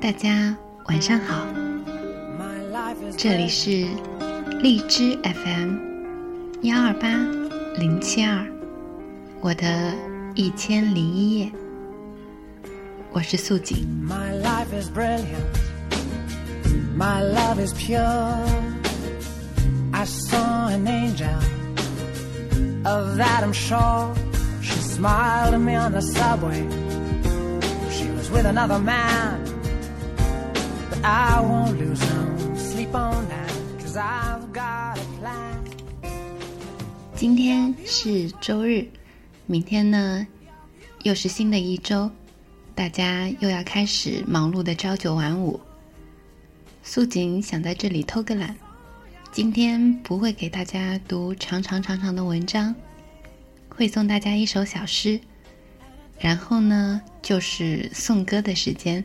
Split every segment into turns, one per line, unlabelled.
大家晚上好，这里是荔枝 FM 幺二八零七二，我的一千零一夜，我是素锦。今天是周日，明天呢又是新的一周，大家又要开始忙碌的朝九晚五。素锦想在这里偷个懒，今天不会给大家读长长长长的文章，会送大家一首小诗，然后呢就是颂歌的时间。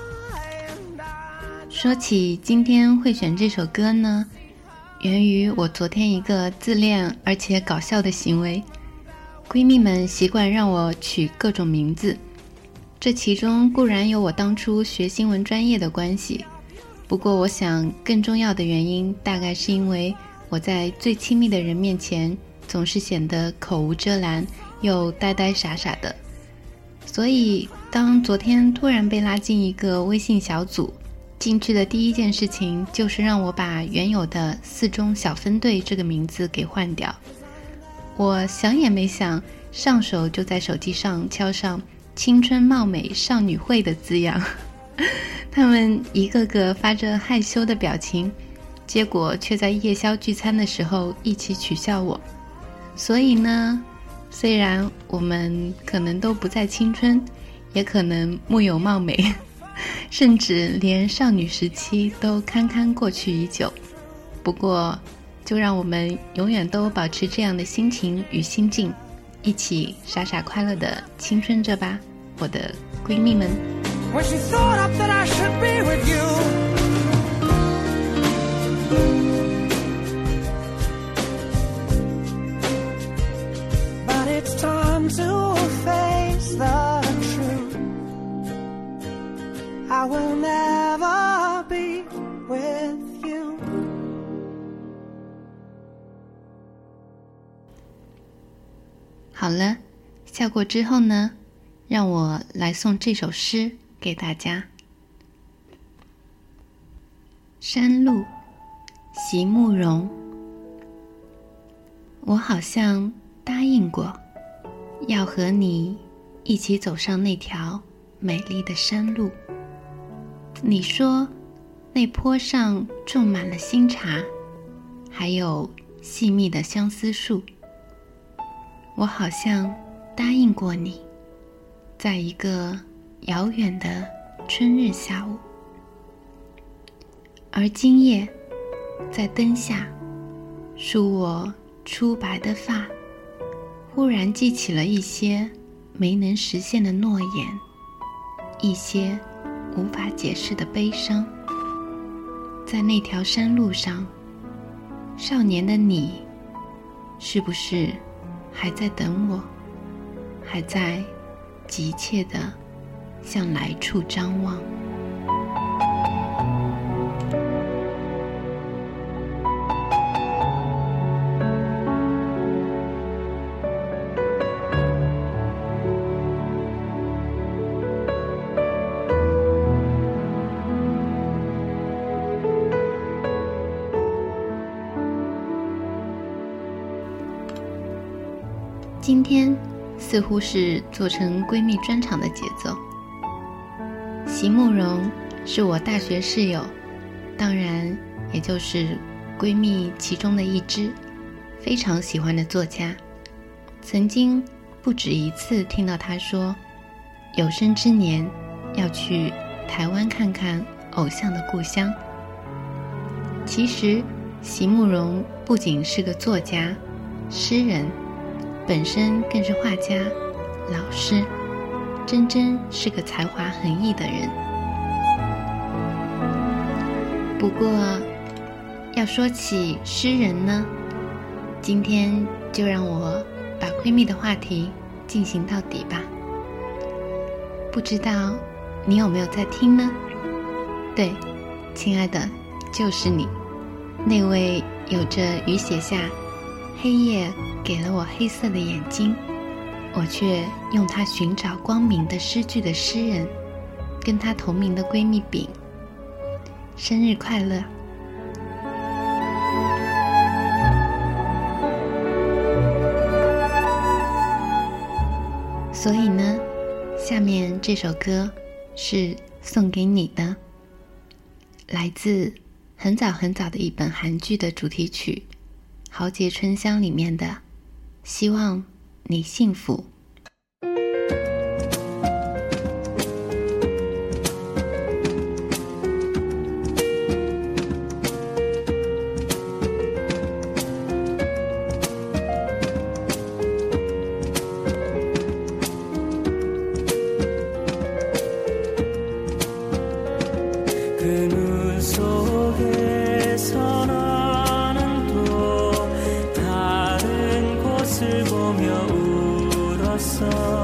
说起今天会选这首歌呢，源于我昨天一个自恋而且搞笑的行为。闺蜜们习惯让我取各种名字，这其中固然有我当初学新闻专业的关系，不过我想更重要的原因大概是因为我在最亲密的人面前总是显得口无遮拦又呆呆傻傻的，所以当昨天突然被拉进一个微信小组。进去的第一件事情就是让我把原有的“四中小分队”这个名字给换掉。我想也没想，上手就在手机上敲上“青春貌美少女会”的字样。他们一个个发着害羞的表情，结果却在夜宵聚餐的时候一起取笑我。所以呢，虽然我们可能都不再青春，也可能木有貌美。甚至连少女时期都堪堪过去已久，不过，就让我们永远都保持这样的心情与心境，一起傻傻快乐的青春着吧，我的闺蜜们。I will never be with you。好了，笑过之后呢，让我来送这首诗给大家。山路，席慕容。我好像答应过，要和你一起走上那条美丽的山路。你说，那坡上种满了新茶，还有细密的相思树。我好像答应过你，在一个遥远的春日下午，而今夜，在灯下，梳我初白的发，忽然记起了一些没能实现的诺言，一些。无法解释的悲伤，在那条山路上，少年的你，是不是还在等我？还在急切的向来处张望？今天似乎是做成闺蜜专场的节奏。席慕容是我大学室友，当然也就是闺蜜其中的一支，非常喜欢的作家。曾经不止一次听到她说，有生之年要去台湾看看偶像的故乡。
其实，席慕容不仅是个作家、诗人，本身更是画家、老师，真真是个才华横溢的人。不过，要说起诗人呢，今天就让我把闺蜜的话题进行到底吧。不知道你有没有在听呢？对，亲爱的，就是你。那位有着雨写下“黑夜给了我黑色的眼睛，我却用它寻找光明”的诗句的诗人，跟她同名的闺蜜饼，生日快乐！所以呢，下面这首歌是送给你的，来自。很早很早的一本韩剧的主题曲《豪杰春香》里面的，希望你幸福。今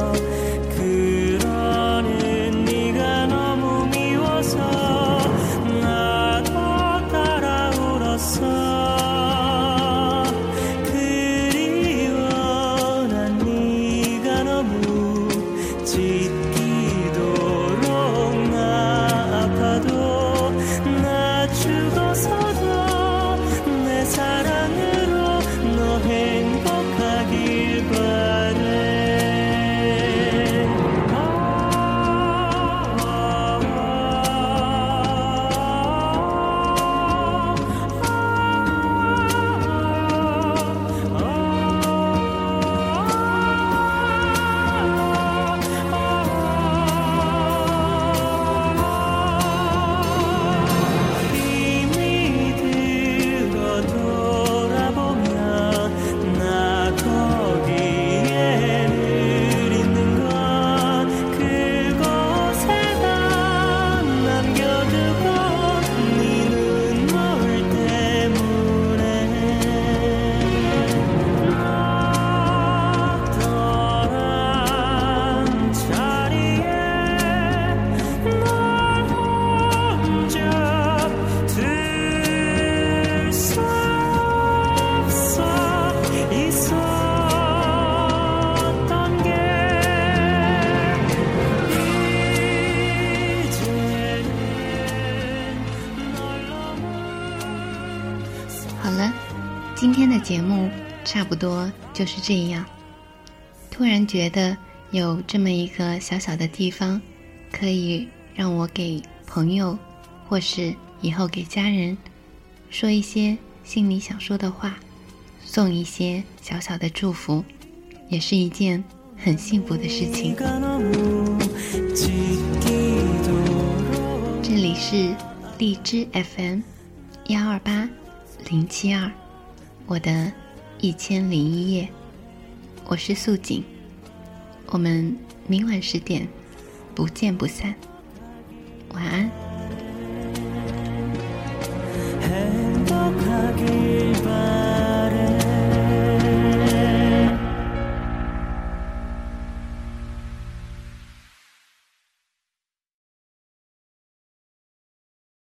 节目差不多就是这样。突然觉得有这么一个小小的地方，可以让我给朋友，或是以后给家人，说一些心里想说的话，送一些小小的祝福，也是一件很幸福的事情。这里是荔枝 FM 幺二八零七二。我的一千零一夜，我是素锦，我们明晚十点不见不散，晚安。